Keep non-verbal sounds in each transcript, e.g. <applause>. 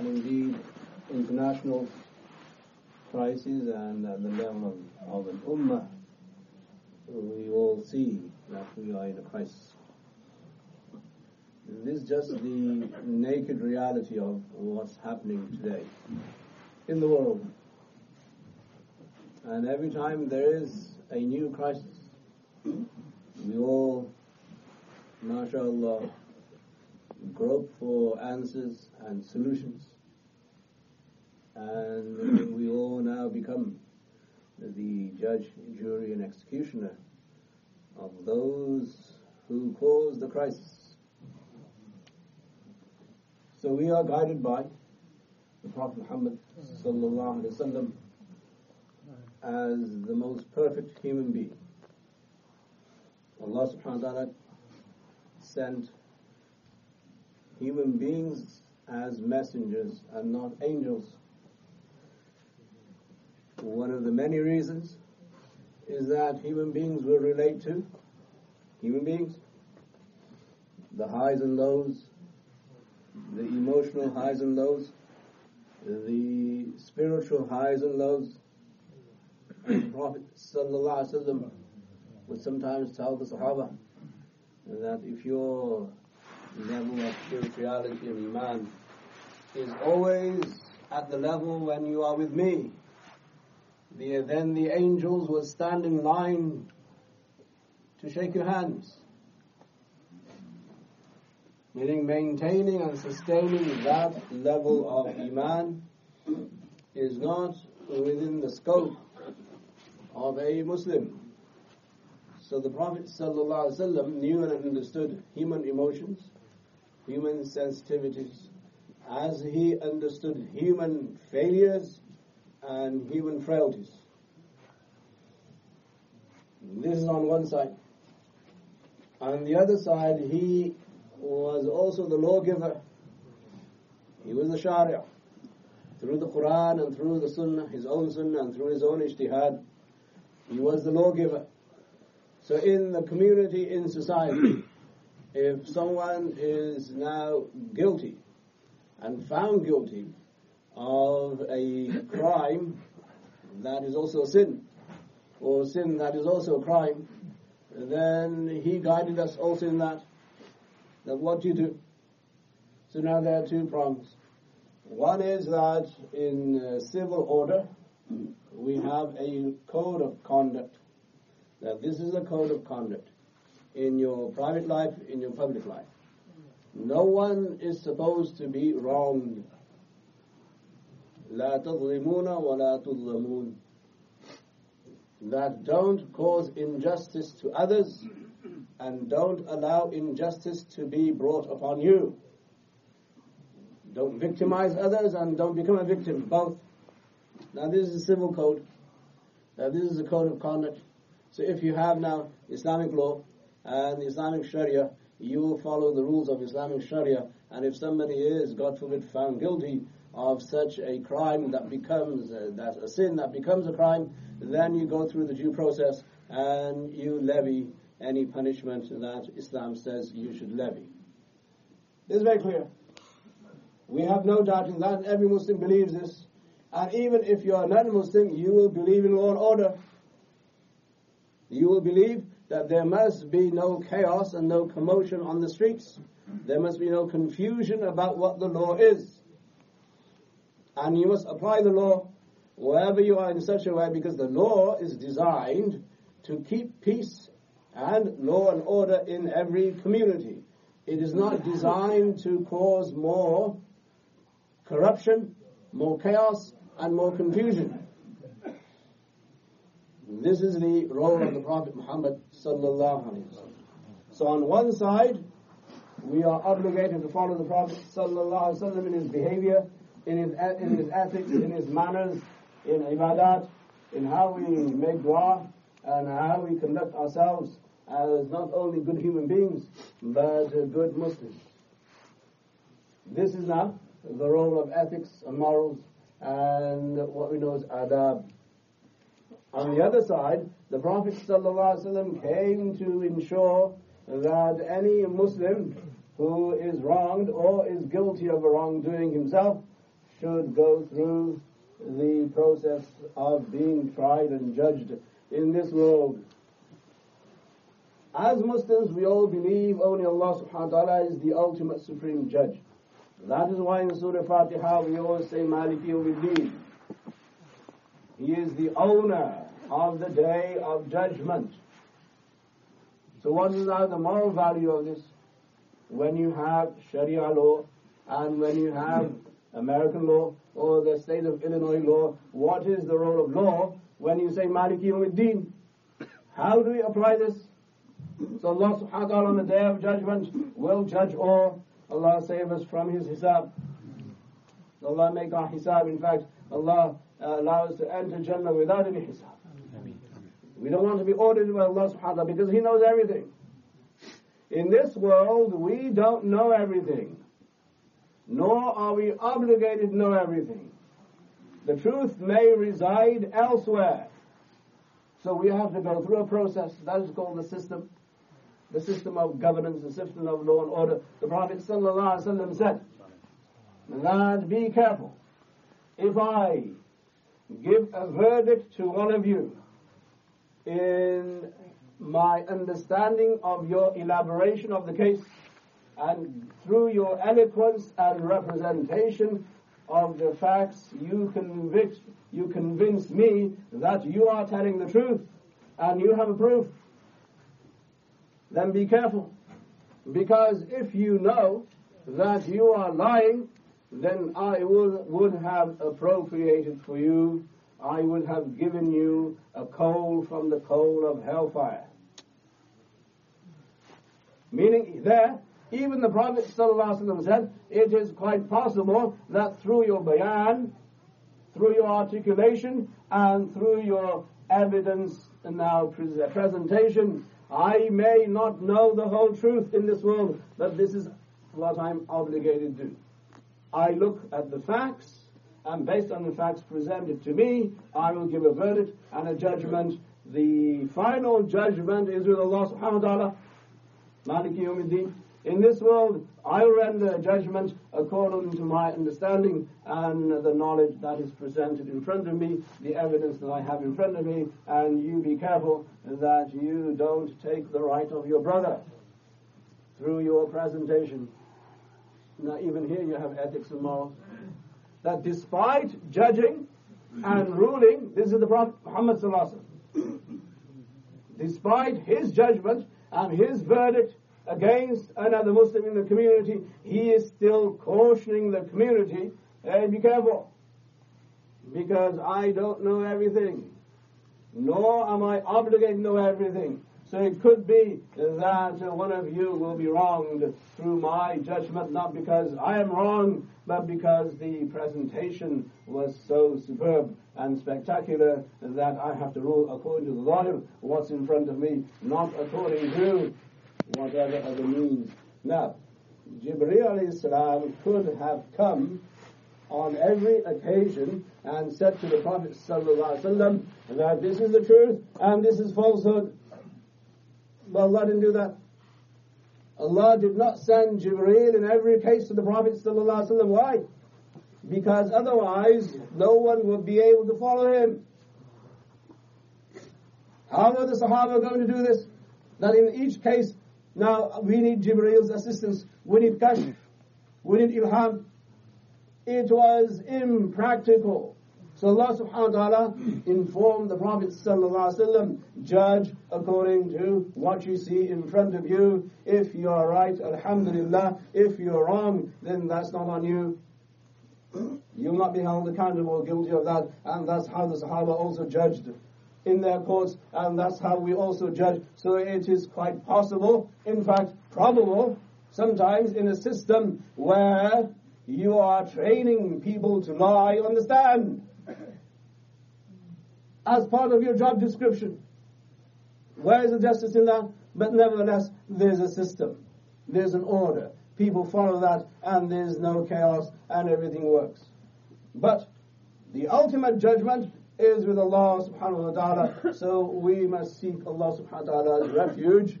and indeed international crises and at the level of, of an ummah, we all see that we are in a crisis. This is just the naked reality of what's happening today in the world. And every time there is a new crisis, we all, mashallah, grope for answers and solutions. And we all now become the judge, jury, and executioner of those who cause the crisis. So we are guided by the Prophet Muhammad sallallahu alaihi wasallam as the most perfect human being. Allah subhanahu wa ta'ala sent human beings as messengers and not angels. One of the many reasons is that human beings will relate to human beings, the highs and lows, the emotional highs and lows, the spiritual highs and lows. The Prophet ﷺ would sometimes tell the Sahaba that if your level of spirituality and Iman is always at the level when you are with me, the, then the angels will stand in line to shake your hands. Meaning maintaining and sustaining that level of Iman is not within the scope of a Muslim. So the Prophet ﷺ knew and understood human emotions, human sensitivities, as he understood human failures and human frailties. This is on one side. On the other side, he was also the lawgiver. He was the Sharia. Through the Quran and through the Sunnah, his own Sunnah and through his own ijtihad, he was the lawgiver. So in the community, in society, if someone is now guilty and found guilty of a crime that is also a sin, or sin that is also a crime, then he guided us also in that. That what you do? So now there are two prongs. One is that in uh, civil order, we have a code of conduct. Now this is a code of conduct in your private life, in your public life. No one is supposed to be wronged. لا تظلمون ولا تظلمون that don't cause injustice to others and don't allow injustice to be brought upon you. Don't victimize others and don't become a victim, both. Now this is a civil code. Now this is a code of conduct. So if you have now Islamic law and Islamic Sharia, you will follow the rules of Islamic Sharia. And if somebody is, God forbid, found guilty of such a crime that becomes uh, that a sin that becomes a crime, then you go through the due process and you levy any punishment that Islam says you should levy. This is very clear. We have no doubt in that. Every Muslim believes this. And even if you are not a Muslim, you will believe in law and order. You will believe that there must be no chaos and no commotion on the streets. There must be no confusion about what the law is. And you must apply the law wherever you are in such a way because the law is designed to keep peace and law and order in every community. It is not designed to cause more corruption, more chaos, and more confusion. This is the role of the Prophet Muhammad sallallahu alaihi wasallam. So on one side, we are obligated to follow the Prophet sallallahu alaihi wasallam in his behavior, in his in his ethics, in his manners, in ibadat, in how we make dua, and how we conduct ourselves as not only good human beings, but good Muslims. This is now the role of ethics and morals and what we know as adab. On the other side, the Prophet ﷺ came to ensure that any Muslim who is wronged or is guilty of a wrongdoing himself, should go through the process of being tried and judged in this world. As Muslims, we all believe only Allah subhanahu wa ta'ala is the ultimate supreme judge. That is why in Surah Fatiha we always say Maliki Yawmiddin. He is the owner of the day of judgment. So what is now the moral value of this? When you have Sharia law and when you have American law or the state of Illinois law, what is the role of law when you say Maliki Yawmiddin? How do we apply this? So Allah subhanahu wa ta'ala on the day of judgment will judge all. Allah save us from His hisab. Allah make our hisab. In fact, Allah uh, allow us to enter Jannah without any hisab. We don't want to be ordered by Allah subhanahu wa ta'ala because He knows everything. In this world, we don't know everything. Are we obligated to know everything. The truth may reside elsewhere. So we have to go through a process. That is called the system. The system of governance, the system of law and order. The Prophet ﷺ said, that be careful. If I give a verdict to one of you in my understanding of your elaboration of the case and through your eloquence and representation of the facts, you convict, you convince me that you are telling the truth and you have a proof. Then be careful. Because if you know that you are lying, then I would, would have appropriated for you I would have given you a coal from the coal of hellfire. Meaning there, even the Prophet ﷺ said, it is quite possible that through your bayan, through your articulation, and through your evidence and now presentation, I may not know the whole truth in this world, but this is what I'm obligated to. I look at the facts, and based on the facts presented to me, I will give a verdict and a judgment. The final judgment is with Allah subhanahu wa ta'ala. Maliki. In this world, I render judgment according to my understanding and the knowledge that is presented in front of me, the evidence that I have in front of me, and you be careful that you don't take the right of your brother through your presentation. Now, even here you have ethics and morals that despite judging and ruling, this is the Prophet Muhammad despite his judgment and his verdict against another Muslim in the community, he is still cautioning the community, hey, be careful, because I don't know everything, nor am I obligated to know everything. So it could be that one of you will be wronged through my judgment, not because I am wrong, but because the presentation was so superb and spectacular that I have to rule according to the law, what's in front of me, not according to whatever other means. Now, Jibreel salam could have come on every occasion and said to the Prophet wasallam that this is the truth and this is falsehood. But Allah didn't do that. Allah did not send Jibreel in every case to the Prophet ﷺ. Why? Because otherwise no one would be able to follow him. How are the Sahaba going to do this? That in each case, now we need Jibreel's assistance, we need kashf, we need ilham. It was impractical so Allah subhanahu wa ta'ala informed the Prophet sallallahu alaihi wasallam, judge according to what you see in front of you. If you are right, alhamdulillah. If you're wrong, then that's not on you. You'll not be held accountable, guilty of that. And that's how the Sahaba also judged in their courts, and that's how we also judge. So it is quite possible, in fact, probable, sometimes in a system where you are training people to lie, understand as part of your job description. Where is the justice in that? But nevertheless, there's a system. There's an order. People follow that and there's no chaos and everything works. But the ultimate judgment is with Allah subhanahu wa ta'ala. So we must seek Allah subhanahu wa ta'ala's refuge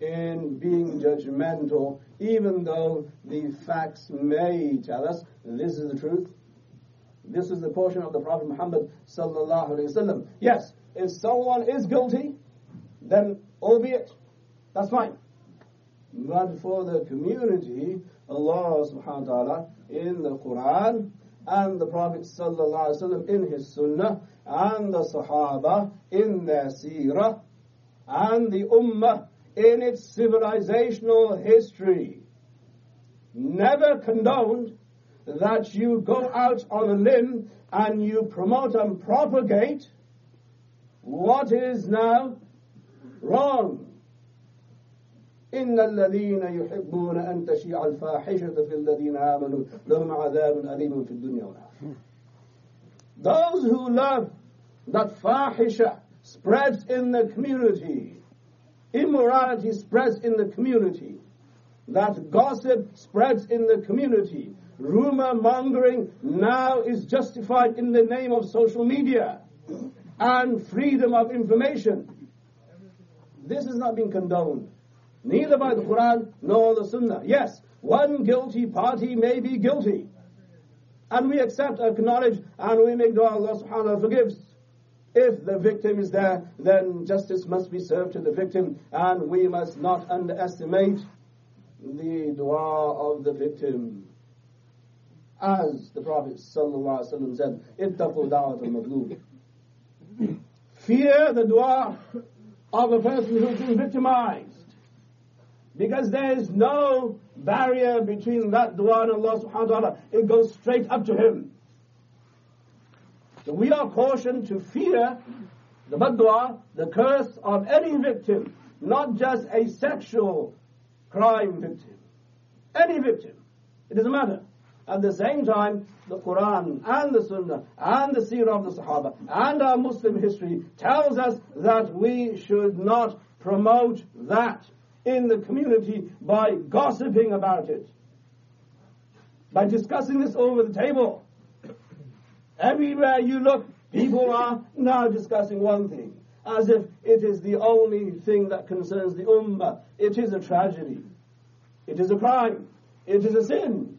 in being judgmental, even though the facts may tell us this is the truth, This is the portion of the Prophet Muhammad sallallahu alaihi wasallam. Yes, if someone is guilty, then albeit, that's fine. But for the community, Allah subhanahu wa ta'ala in the Quran and the Prophet wasallam in his Sunnah and the Sahaba in their Seerah and the Ummah in its civilizational history never condoned that you go out on a limb and you promote and propagate what is now wrong. إن الذين يحبون أن تشيع الفاحشة في الذين آمنوا لهم عذاب أليم في الدنيا والآخرة. Those who love that fahisha spreads in the community, immorality spreads in the community, that gossip spreads in the community, rumor mongering now is justified in the name of social media and freedom of information. This is not being condoned, neither by the Quran nor the Sunnah. Yes, one guilty party may be guilty. And we accept, acknowledge, and we make dua Allah subhanahu wa forgives. If the victim is there, then justice must be served to the victim, and we must not underestimate the dua of the victim. As the Prophet ﷺ said, Ittaqu da'at al Fear the dua of a person who's been victimized. Because there is no barrier between that dua and Allah subhanahu wa ta'ala. It goes straight up to Him. So we are cautioned to fear the bad dua, the curse of any victim, not just a sexual crime victim. Any victim. It doesn't matter. At the same time, the Quran and the Sunnah and the Seerah of the Sahaba and our Muslim history tells us that we should not promote that in the community by gossiping about it, by discussing this over the table. <coughs> Everywhere you look, people are now discussing one thing, as if it is the only thing that concerns the Ummah. It is a tragedy. It is a crime. It is a sin.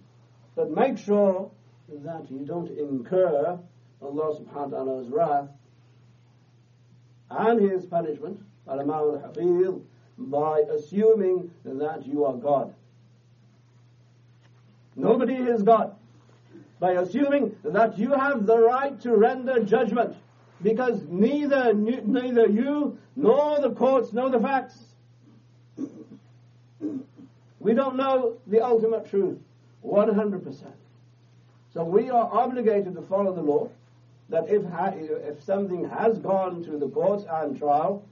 But make sure that you don't incur Allah subhanahu wa ta'ala's wrath and His punishment, by assuming that you are God. Nobody is God. By assuming that you have the right to render judgment, because neither neither you nor the courts know the facts. We don't know the ultimate truth, 100%. So we are obligated to follow the law, that if, if something has gone to the courts and trial,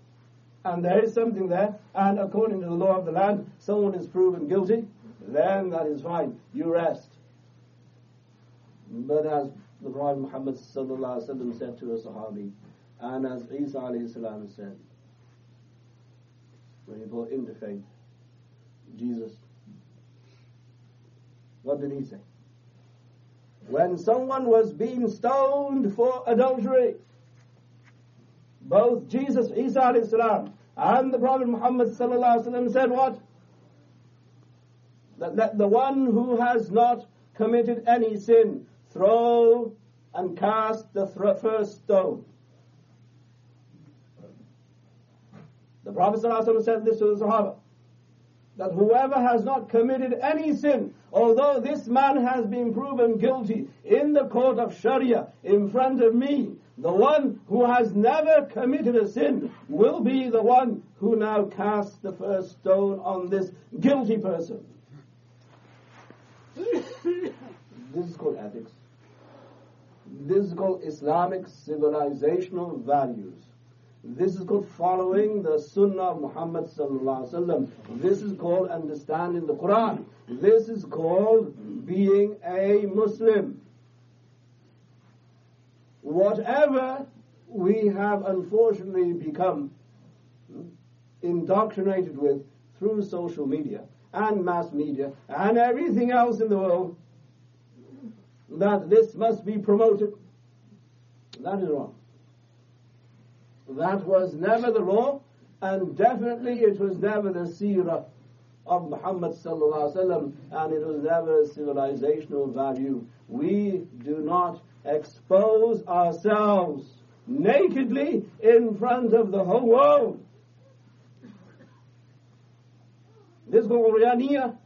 and there is something there, and according to the law of the land, someone is proven guilty, then that is fine. You rest. But as the Prophet Muhammad said to a Sahabi, and as Isa said, when he brought into faith, Jesus, what did he say? When someone was being stoned for adultery, both Jesus, Isa salam, and the Prophet Muhammad said what? That, that the one who has not committed any sin, throw and cast the th- first stone. The Prophet said this to the Sahaba that whoever has not committed any sin, although this man has been proven guilty in the court of Sharia in front of me, the one who has never committed a sin will be the one who now casts the first stone on this guilty person. this is called ethics. This is called Islamic civilizational values. This is called following the Sunnah of Muhammad. This is called understanding the Quran. This is called being a Muslim. Whatever we have unfortunately become indoctrinated with through social media and mass media and everything else in the world, that this must be promoted, that is wrong. That was never the law, and definitely it was never the seerah of Muhammad sallallahu alaihi wasallam, and it was never a civilizational value. We do not expose ourselves nakedly in front of the whole world. This called riyaniya.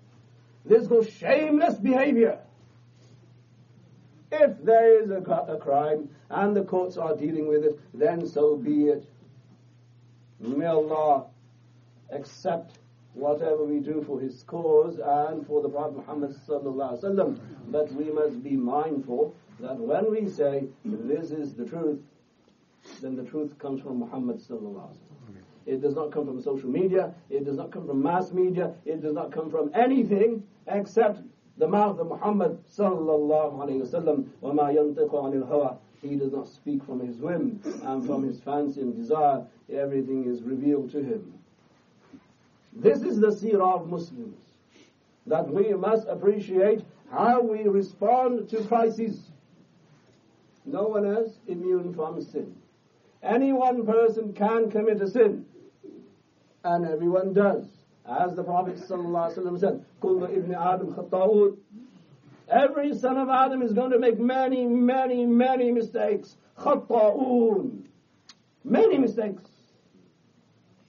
This called shameless behavior. If there is a, a crime and the courts are dealing with it, then so be it. May Allah accept whatever we do for his cause and for the Prophet Muhammad. But we must be mindful that when we say this is the truth, then the truth comes from Muhammad sallallahu alaihi wasallam. It does not come from social media. It does not come from mass media. It does not come from anything except the mouth of Muhammad sallallahu alaihi wasallam. وَمَا يَنطِقُ عَنِ الْهَوَى He does not speak from his whim and from his fancy and desire. Everything is revealed to him. This is the seerah of Muslims. That we must appreciate how we respond to crises. No one is immune from sin. Any one person can commit a sin, and everyone does. As the Prophet ﷺ said, Kullu ibn Adam khata'un. Every son of Adam is going to make many, many, many mistakes. Khata'un. Many mistakes.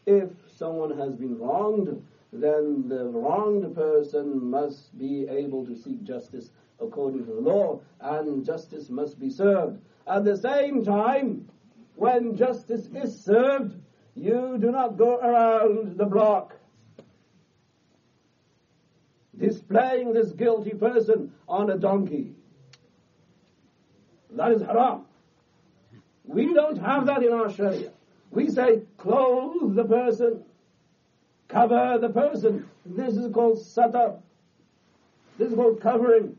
If someone has been wronged, then the wronged person must be able to seek justice according to the law, and justice must be served. At the same time, when justice is served, you do not go around the block displaying this guilty person on a donkey. That is haram. We don't have that in our Sharia. We say, clothe the person, cover the person. This is called satar. This is called covering.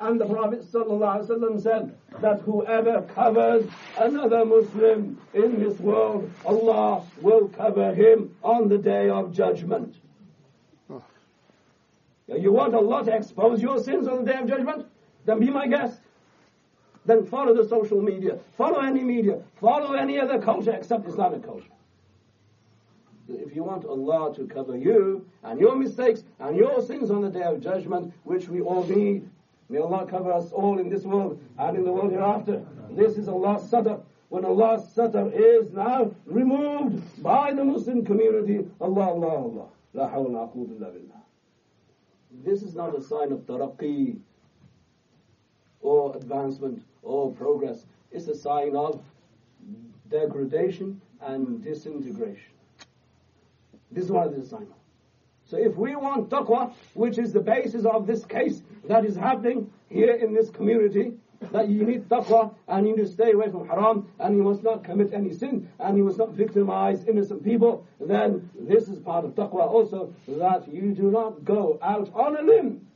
And the Prophet ﷺ said that whoever covers another Muslim in this world, Allah will cover him on the day of judgment. You want Allah to expose your sins on the day of judgment? Then be my guest. Then follow the social media, follow any media, follow any other culture except Islamic culture. If you want Allah to cover you and your mistakes and your sins on the day of judgment, which we all need, may Allah cover us all in this world and in the world hereafter. This is Allah's satar. When Allah's satar is now removed by the Muslim community, Allah, Allah, Allah. La hawla la illa billah. This is not a sign of taraqi or advancement or progress. It's a sign of degradation and disintegration. This is what it is a sign of. So if we want taqwa, which is the basis of this case that is happening here in this community, that you need taqwa and you need to stay away from haram and you must not commit any sin and you must not victimize innocent people, then this is part of taqwa also that you do not go out on a limb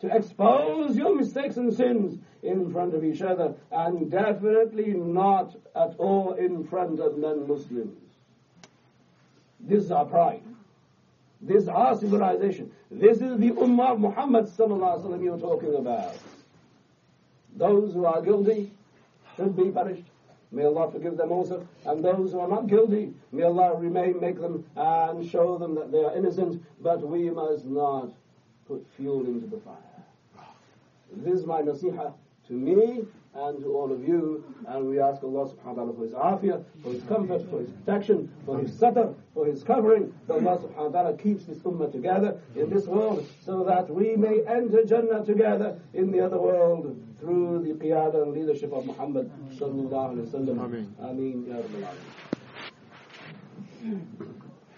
to expose your mistakes and sins in front of each other and definitely not at all in front of non-Muslims. This is our pride. This is our civilization. This is the Ummah of Muhammad wasallam you're talking about. Those who are guilty should be punished. May Allah forgive them also. And those who are not guilty, may Allah remain, make them, and show them that they are innocent. But we must not put fuel into the fire. This is my nasiha to me and to all of you. And we ask Allah subhanahu wa ta'ala for His afiyah, for His comfort, for His protection, for His satar, for His covering. That Allah subhanahu wa ta'ala keeps this ummah together in this world so that we may enter Jannah together in the other world through the qiyada and leadership of Muhammad sallallahu alayhi wa sallam. Ameen. Ameen. Ya Rabbil